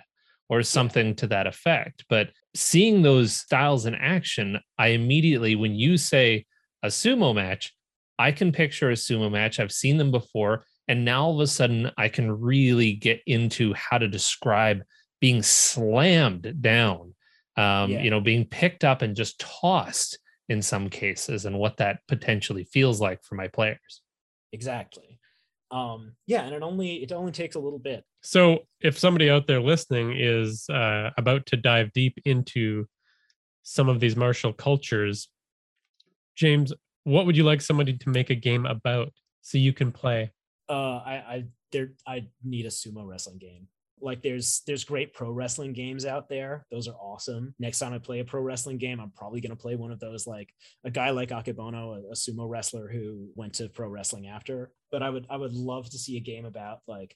or something yeah. to that effect. But seeing those styles in action, I immediately, when you say a sumo match, I can picture a sumo match. I've seen them before. And now all of a sudden, I can really get into how to describe being slammed down, um, yeah. you know, being picked up and just tossed in some cases, and what that potentially feels like for my players. Exactly. Um, yeah, and it only it only takes a little bit. So, if somebody out there listening is uh, about to dive deep into some of these martial cultures, James, what would you like somebody to make a game about so you can play? uh i i there i need a sumo wrestling game like there's there's great pro wrestling games out there. Those are awesome. Next time i play a pro wrestling game i'm probably going to play one of those like a guy like akebono a, a, sumo wrestler who went to pro wrestling after. But i would i would love to see a game about like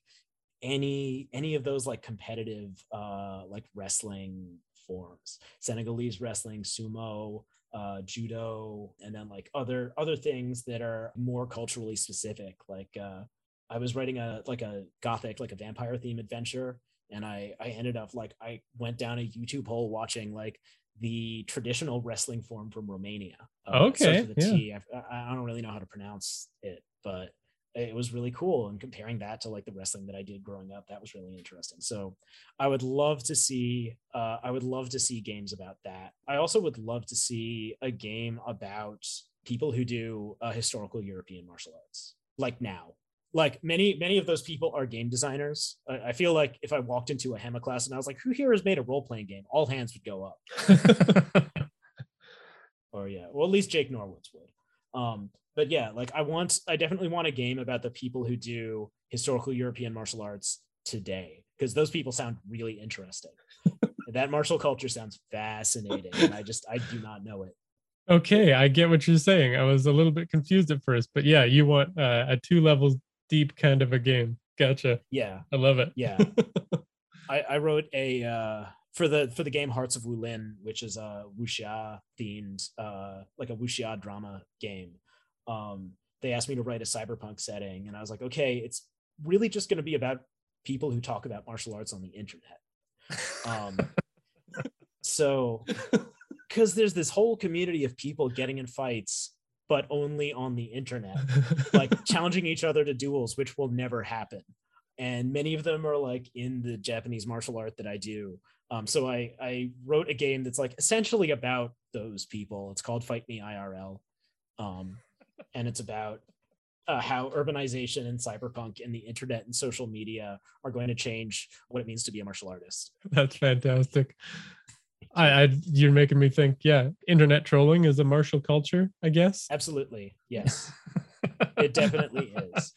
any any of those like competitive uh like wrestling forms. Senegalese wrestling sumo uh, judo and then like other other things that are more culturally specific like uh, I was writing a like a gothic like a vampire theme adventure and I I ended up like I went down a YouTube hole watching like the traditional wrestling form from Romania. Uh, okay. The yeah. T. I, I don't really know how to pronounce it, but it was really cool. And comparing that to like the wrestling that I did growing up, that was really interesting. So I would love to see, uh, I would love to see games about that. I also would love to see a game about people who do uh, historical European martial arts, like now, like many many of those people are game designers. I, I, feel like if I walked into a HEMA class and I was like, "Who here has made a role playing game?" All hands would go up. [laughs] or yeah, well, at least Jake Norwoods would. Um, but yeah, like I want, I definitely want a game about the people who do historical European martial arts today because those people sound really interesting. [laughs] that martial culture sounds fascinating, and I just I do not know it. Okay, I get what you're saying. I was a little bit confused at first, but yeah, you want uh, a two levels deep kind of a game. Gotcha. Yeah. I love it. Yeah. [laughs] I, I wrote a uh for the for the game Hearts of Wulin, which is a wuxia themed uh like a wuxia drama game. Um they asked me to write a cyberpunk setting and I was like, okay, it's really just going to be about people who talk about martial arts on the internet. Um [laughs] so cuz there's this whole community of people getting in fights but only on the internet, [laughs] like challenging each other to duels, which will never happen. And many of them are like in the Japanese martial art that I do. Um, so I I wrote a game that's like essentially about those people. It's called Fight Me IRL, um, and it's about uh, how urbanization and cyberpunk and the internet and social media are going to change what it means to be a martial artist. That's fantastic. I, I you're making me think. Yeah, internet trolling is a martial culture, I guess. Absolutely, [laughs] yes, it definitely is.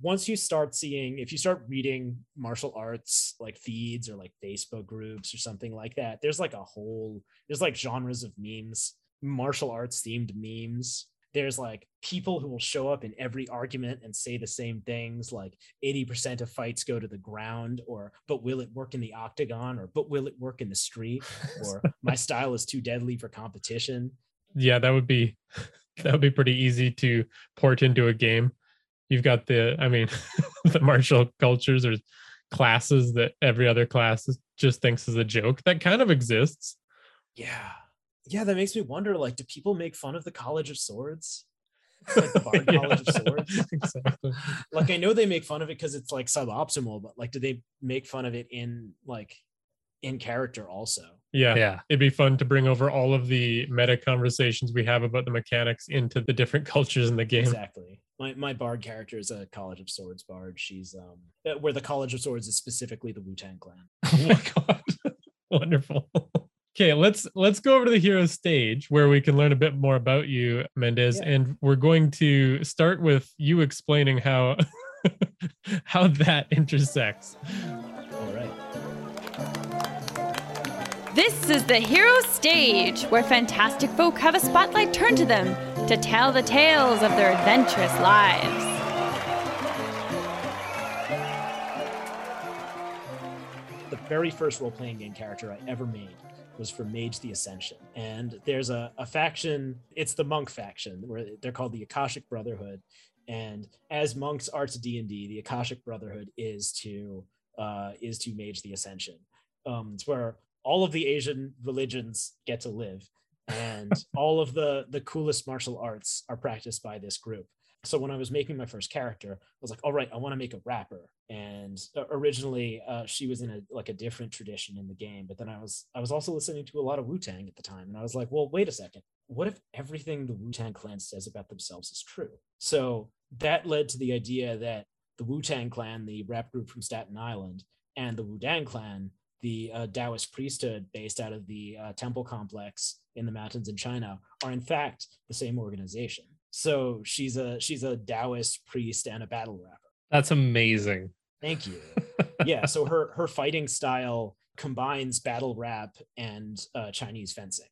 Once you start seeing, if you start reading martial arts like feeds or like Facebook groups or something like that, there's like a whole there's like genres of memes, martial arts themed memes there's like people who will show up in every argument and say the same things like 80% of fights go to the ground or but will it work in the octagon? or but will it work in the street? [laughs] or my style is too deadly for competition. Yeah that would be [laughs] that would be pretty easy to port into a game. You've got the i mean [laughs] the martial cultures or classes that every other class just thinks is a joke that kind of exists. Yeah yeah, that makes me wonder like, do people make fun of the College of Swords? Like the [laughs] Bard yeah. College of Swords? [laughs] exactly. Like, I know they make fun of it because it's like suboptimal, but like, do they make fun of it in like in character also? Yeah. Yeah. It'd be fun to bring over all of the meta conversations we have about the mechanics into the different [laughs] cultures in the game. Exactly. My, my bard character is a College of Swords bard. She's um uh, where the College of Swords is specifically the Wu Tang clan. Oh my god. Wonderful. Okay, let's let's go over to the hero stage where we can learn a bit more about you, Mendez, yeah. and we're going to start with you explaining how [laughs] how that intersects. All right. This is the hero stage where fantastic folk have a spotlight turned to them to tell the tales of their adventurous lives. The very first role playing game character I ever made was for Mage the Ascension. And there's a, a faction, it's the monk faction, where they're called the Akashic Brotherhood. And as monks are to D&D, the Akashic Brotherhood is to uh, is to Mage the Ascension. Um, it's where all of the Asian religions get to live, and [laughs] all of the the coolest martial arts are practiced by this group. So when I was making my first character, I was like, all right, I want to make a rapper. And uh, originally, uh, she was in a like a different tradition in the game. But then I was I was also listening to a lot of Wu Tang at the time, and I was like, well, wait a second. What if everything the Wu Tang Clan says about themselves is true? So that led to the idea that the Wu Tang Clan, the rap group from Staten Island, and the Wu Dang Clan, the uh, Taoist priesthood based out of the uh, temple complex in the mountains in China, are in fact the same organization. So she's a she's a Taoist priest and a battle rapper. That's amazing. Thank you. [laughs] yeah. So her her fighting style combines battle rap and uh, Chinese fencing.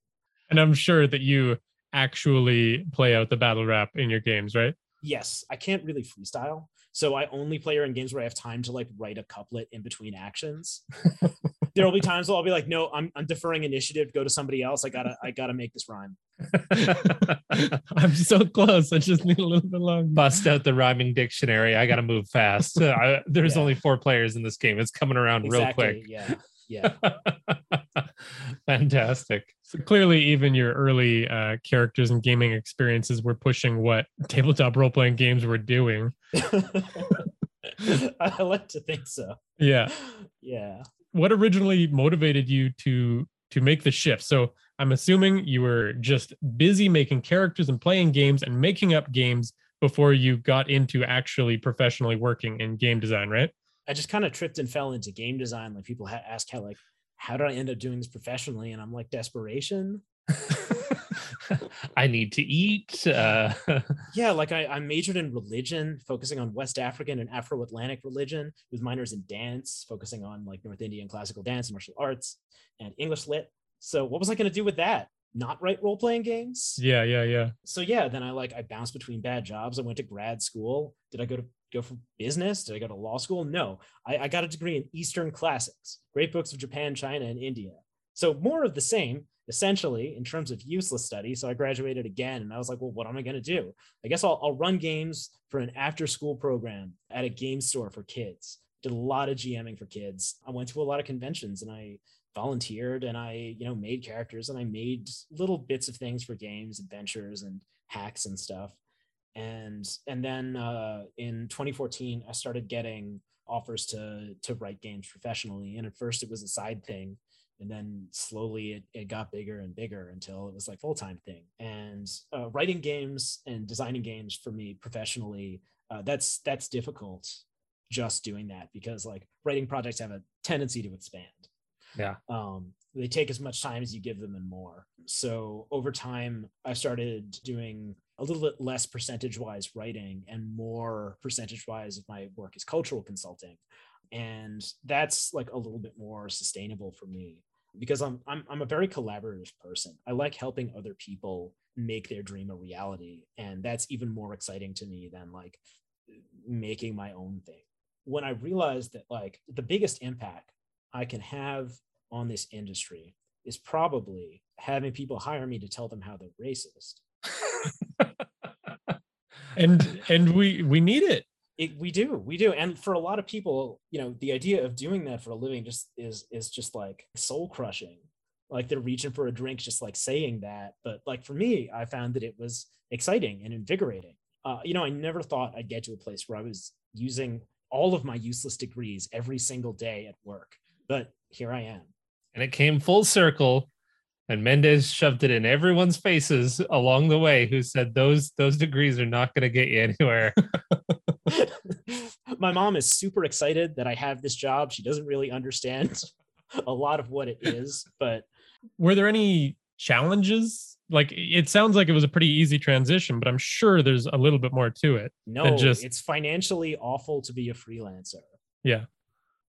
And I'm sure that you actually play out the battle rap in your games, right? Yes, I can't really freestyle. So I only play her in games where I have time to like write a couplet in between actions. [laughs] there will be times where I'll be like, no, I'm, I'm deferring initiative. Go to somebody else. I gotta I gotta make this rhyme. [laughs] I'm so close. I just need a little bit longer. Bust out the rhyming dictionary. I got to move fast. I, there's Yeah. only four players in this game. It's coming around real quick. Yeah. [laughs] Yeah. Fantastic. So clearly, even your early uh, characters and gaming experiences were pushing what tabletop role playing games were doing. [laughs] I like to think so. Yeah. Yeah. What originally motivated you to to make the shift? So I'm assuming you were just busy making characters and playing games and making up games before you got into actually professionally working in game design, right? I just kind of tripped and fell into game design. Like people ha- ask how like how did I end up doing this professionally? And I'm like desperation. [laughs] I need to eat. Uh, [laughs] Yeah, like I, I majored in religion, focusing on West African and Afro Atlantic religion, with minors in dance, focusing on like North Indian classical dance and martial arts, and English lit. So what was I going to do with that? Not write role playing games? Yeah, yeah, yeah. So yeah, then I like I bounced between bad jobs. I went to grad school. Did I go to go for business? Did I go to law school? No, I, I got a degree in Eastern classics, great books of Japan, China, and India. So more of the same, essentially, in terms of useless study. So I graduated again, and I was like, well, what am I going to do? I guess I'll, I'll run games for an after school program at a game store for kids. Did a lot of GMing for kids. I went to a lot of conventions, and I volunteered, and I you know made characters, and I made little bits of things for games, adventures, and hacks and stuff. And and then uh, in 2014, I started getting offers to to write games professionally. And at first, it was a side thing and then slowly it, it got bigger and bigger until it was like full-time thing and uh, writing games and designing games for me professionally uh, that's that's difficult just doing that because like writing projects have a tendency to expand Yeah. um, they take as much time as you give them and more. So over time i started doing a little bit less percentage wise writing and more percentage wise of my work is cultural consulting. And that's like a little bit more sustainable for me because I'm, I'm i'm a very collaborative person. I like helping other people make their dream a reality. And that's even more exciting to me than like making my own thing. When i realized that like the biggest impact i can have on this industry is probably having people hire me to tell them how they're racist. [laughs] And and we we need it. it, we do we do. And for a lot of people you know the idea of doing that for a living just is is just like soul crushing. Like they're reaching for a drink just like saying that. But like for me i found that it was exciting and invigorating. Uh, you know i never thought i'd get to a place where i was using all of my useless degrees every single day at work but here i am and it came full circle. And Mendez shoved it in everyone's faces along the way who said those those degrees are not going to get you anywhere. [laughs] my mom is super excited that i have this job she doesn't really understand [laughs] a lot of what it is but Were there any challenges? Like it sounds like it was a pretty easy transition, but I'm sure there's a little bit more to it. No, just- it's financially awful to be a freelancer. Yeah.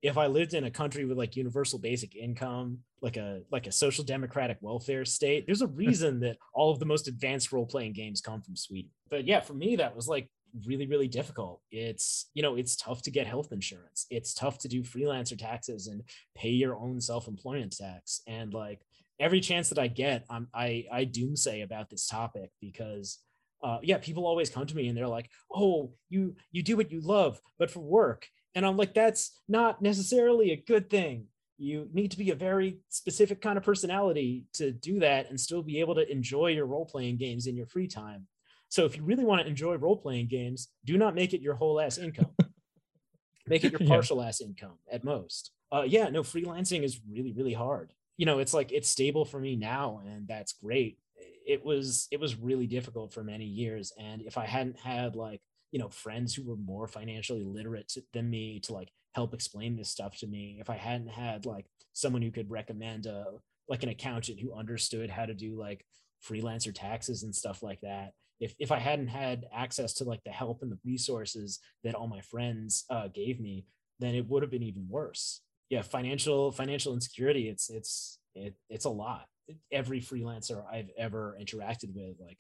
If I lived in a country with like universal basic income, like a like a social democratic welfare state, there's a reason that all of the most advanced role playing games come from Sweden. But yeah, for me that was like really really difficult. It's you know it's tough to get health insurance. It's tough to do freelancer taxes and pay your own self employment tax. And like every chance that I get, I'm I I doomsay about this topic because uh, yeah, people always come to me and they're like, "Oh, you you do what you love, but for work." And I'm like, "That's not necessarily a good thing. You need to be a very specific kind of personality to do that and still be able to enjoy your role playing games in your free time. So if you really want to enjoy role playing games, do not make it your whole ass income. [laughs] make it your partial yeah. ass income at most. Uh, yeah, no, freelancing is really really hard. You know, it's like it's stable for me now, and that's great it was it was really difficult for many years and if i hadn't had like you know friends who were more financially literate than me to like help explain this stuff to me. If i hadn't had like someone who could recommend a like an accountant who understood how to do like freelancer taxes and stuff like that if if i hadn't had access to like the help and the resources that all my friends uh, gave me then it would have been even worse. Yeah financial financial insecurity it's it's it, it's a lot. Every freelancer I've ever interacted with, like,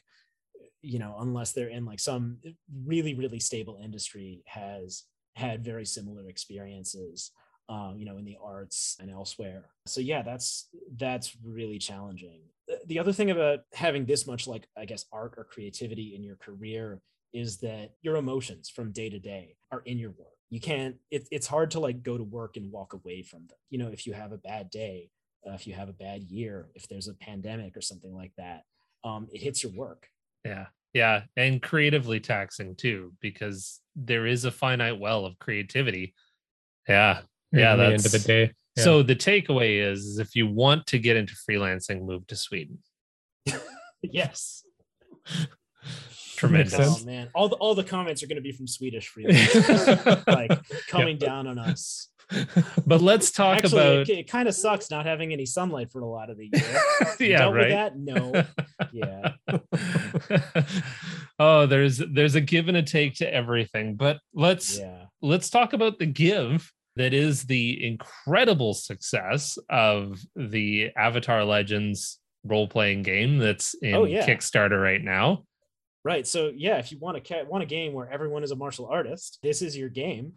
you know, unless they're in like some really, really stable industry, has had very similar experiences, um, you know, in the arts and elsewhere. So yeah, that's that's really challenging. The other thing about having this much like I guess art or creativity in your career is that your emotions from day to day are in your work. You can't. It, it's hard to like go to work and walk away from them. You know, if you have a bad day, uh, if you have a bad year, if there's a pandemic or something like that, um, it hits your work. Yeah. Yeah. And creatively taxing too, because there is a finite well of creativity. Yeah. Yeah. At the end of the day. Yeah. So the takeaway is, is if you want to get into freelancing, move to Sweden. [laughs] yes. [laughs] Tremendous. Oh man, all the all the comments are going to be from Swedish [laughs] freelancers, like coming yeah. down on us. [laughs] but let's talk Actually, about it, it kind of sucks not having any sunlight for a lot of the year. [laughs] yeah, right. that? No. Yeah. [laughs] oh, there's there's a give and a take to everything. But let's yeah. let's talk about the give that is the incredible success of the Avatar Legends role-playing game that's in oh, yeah. Kickstarter right now. Right. So yeah, if you want a want a game where everyone is a martial artist, this is your game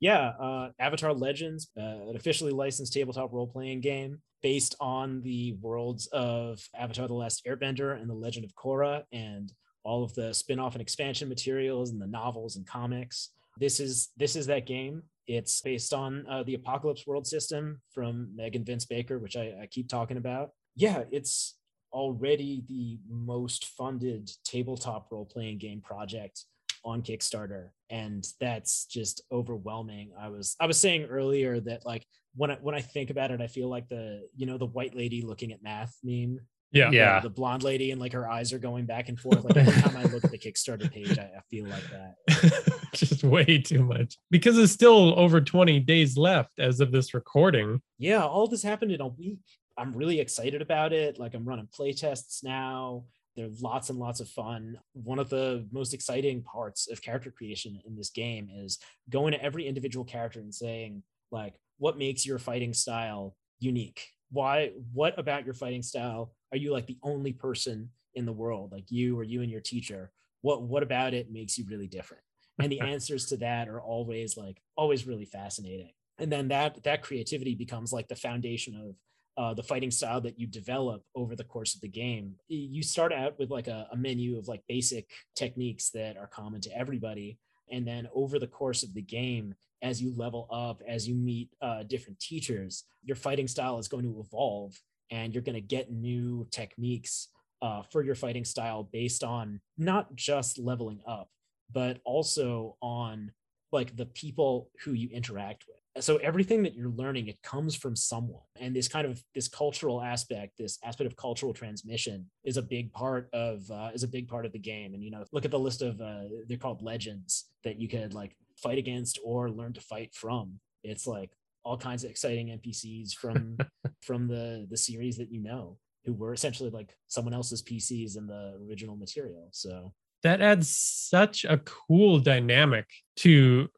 yeah, uh, Avatar Legends, uh, an officially licensed tabletop role playing game based on the worlds of Avatar The Last Airbender and The Legend of Korra and all of the spin off and expansion materials and the novels and comics. This is this is that game. It's based on uh, the Apocalypse World system from Meg and Vince Baker, which I, I keep talking about. Yeah, it's already the most funded tabletop role playing game project on Kickstarter, and that's just overwhelming. I was I was saying earlier that like when I when I think about it, I feel like the you know the white lady looking at math meme. Yeah, yeah. The, blonde lady and like her eyes are going back and forth. Like every time I look at the Kickstarter page, I, I feel like that. [laughs] just way too much because it's still over 20 days left as of this recording. Yeah, all this happened in a week. I'm really excited about it. Like I'm running play tests now. They're lots and lots of fun. One of the most exciting parts of character creation in this game is going to every individual character and saying, like, what makes your fighting style unique? Why, what about your fighting style are you like the only person in the world, like you or you and your teacher? What, what about it makes you really different? And the [laughs] answers to that are always like, always really fascinating. And then that, that creativity becomes like the foundation of uh, the fighting style that you develop over the course of the game. You start out with like a, a, menu of like basic techniques that are common to everybody. And then over the course of the game, as you level up, as you meet uh, different teachers, your fighting style is going to evolve and you're going to get new techniques uh, for your fighting style based on not just leveling up, but also on like the people who you interact with so everything that you're learning it comes from someone. And this kind of this cultural aspect this aspect of cultural transmission is a big part of uh, is a big part of the game. And you know look at the list of uh, they're called legends that you could like fight against or learn to fight from. It's like all kinds of exciting npcs from [laughs] from the the series that you know who were essentially like someone else's pcs in the original material. So that adds such a cool dynamic to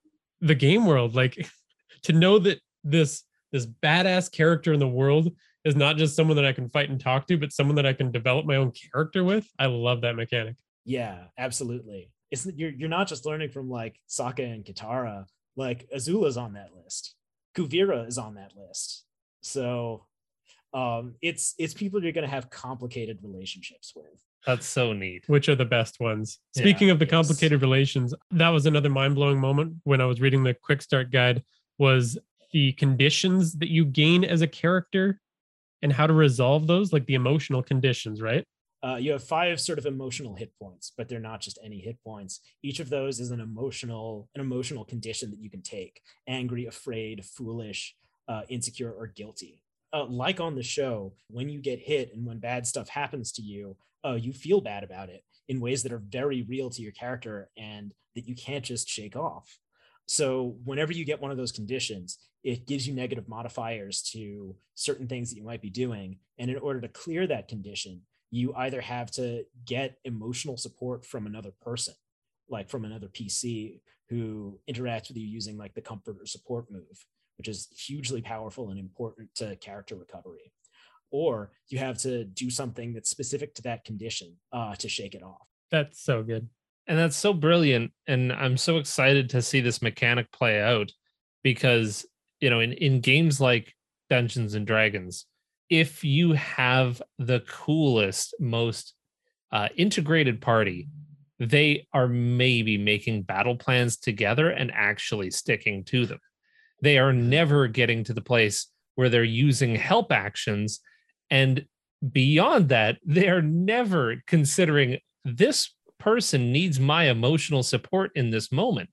the game world. Like [laughs] to know that this this badass character in the world is not just someone that I can fight and talk to, but someone that I can develop my own character with. I love that mechanic. Yeah, absolutely. It's you're you're not just learning from like Sokka and Katara. Like Azula's on that list. Kuvira is on that list. So um it's it's people you're gonna have complicated relationships with. That's so neat. Which are the best ones? Yeah, Speaking of the yes. complicated relations, that was another mind-blowing moment when I was reading the quick start guide was the conditions that you gain as a character and how to resolve those, like the emotional conditions, right? Uh, you have five sort of emotional hit points, but they're not just any hit points. Each of those is an emotional an emotional condition that you can take: angry, afraid, foolish, uh, insecure, or guilty. Uh, like on the show, when you get hit and when bad stuff happens to you, uh, you feel bad about it in ways that are very real to your character and that you can't just shake off. So whenever you get one of those conditions, it gives you negative modifiers to certain things that you might be doing. And in order to clear that condition, you either have to get emotional support from another person, like from another PC who interacts with you using like the comfort or support move, which is hugely powerful and important to character recovery. Or you have to do something that's specific to that condition uh, to shake it off. That's so good. And that's so brilliant. And I'm so excited to see this mechanic play out because, you know, in, in games like Dungeons and Dragons, if you have the coolest, most uh, integrated party, they are maybe making battle plans together and actually sticking to them. They are never getting to the place where they're using help actions. And beyond that, they are never considering this person needs my emotional support in this moment.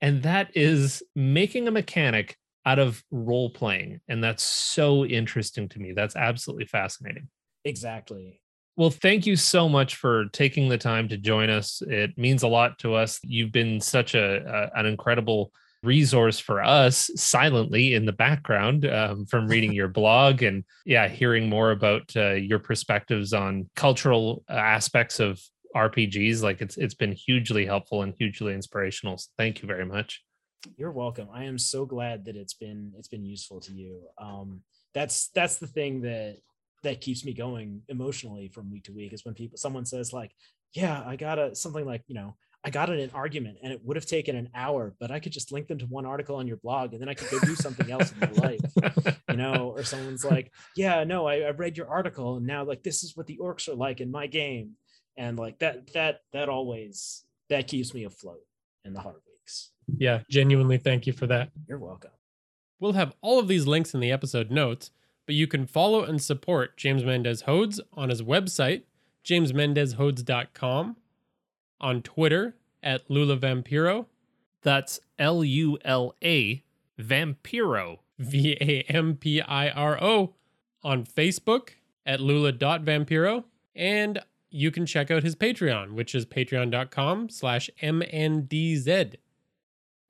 And that is making a mechanic out of role playing. And that's so interesting to me. That's absolutely fascinating. Exactly. Well, thank you so much for taking the time to join us. It means a lot to us. You've been such a, a an incredible resource for us silently in the background um, from [laughs] reading your blog and yeah hearing more about uh, your perspectives on cultural aspects of rpgs like it's it's been hugely helpful and hugely inspirational so thank you very much You're welcome. I am so glad that it's been it's been useful to you. Um, that's that's the thing that that keeps me going emotionally from week to week is when people someone says like, yeah, I got a something like you know I got in an argument and it would have taken an hour, but I could just link them to one article on your blog and then I could go do something else in my life, [laughs] you know. Or someone's like, yeah, no, I, I read your article and now like this is what the orcs are like in my game, and like that that that always that keeps me afloat in the hard weeks. Yeah, genuinely thank you for that. You're welcome. We'll have all of these links in the episode notes, but you can follow and support James Mendez Hodes on his website, jamesmendezhodes.com, on Twitter at Lula Vampiro, that's l-u-l-a vampiro V A M P I R O, on Facebook at lula.vampiro, and you can check out his Patreon, which is patreon.com slash MNDZ.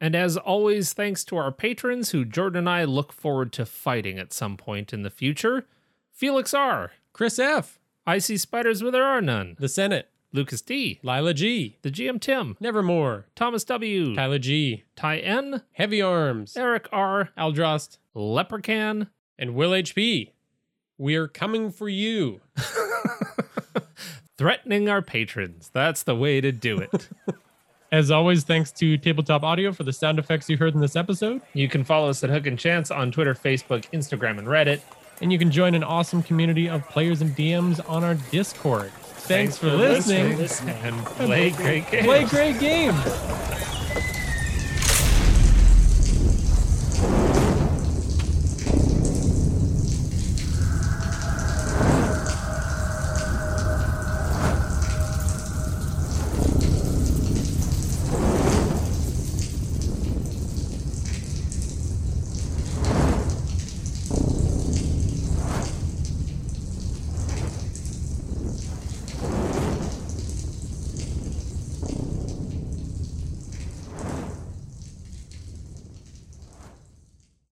And as always, thanks to our patrons who Jordan and I look forward to fighting at some point in the future. Felix R. Chris F., I see spiders where there are none. The Senate, Lucas D. Lila G., The GM Tim. Nevermore, Thomas W. Tyler G., Ty N. Heavy Arms, Eric R. Aldrost, Leprechaun. and Will HP. We're coming for you. [laughs] Threatening our patrons. That's the way to do it. [laughs] As always, thanks to Tabletop Audio for the sound effects you heard in this episode. you can follow us at Hook and Chance on Twitter, Facebook, Instagram, and Reddit. And you can join an awesome community of players and DMs on our Discord. Thanks, for, listening. listening. And play great games. Play great games.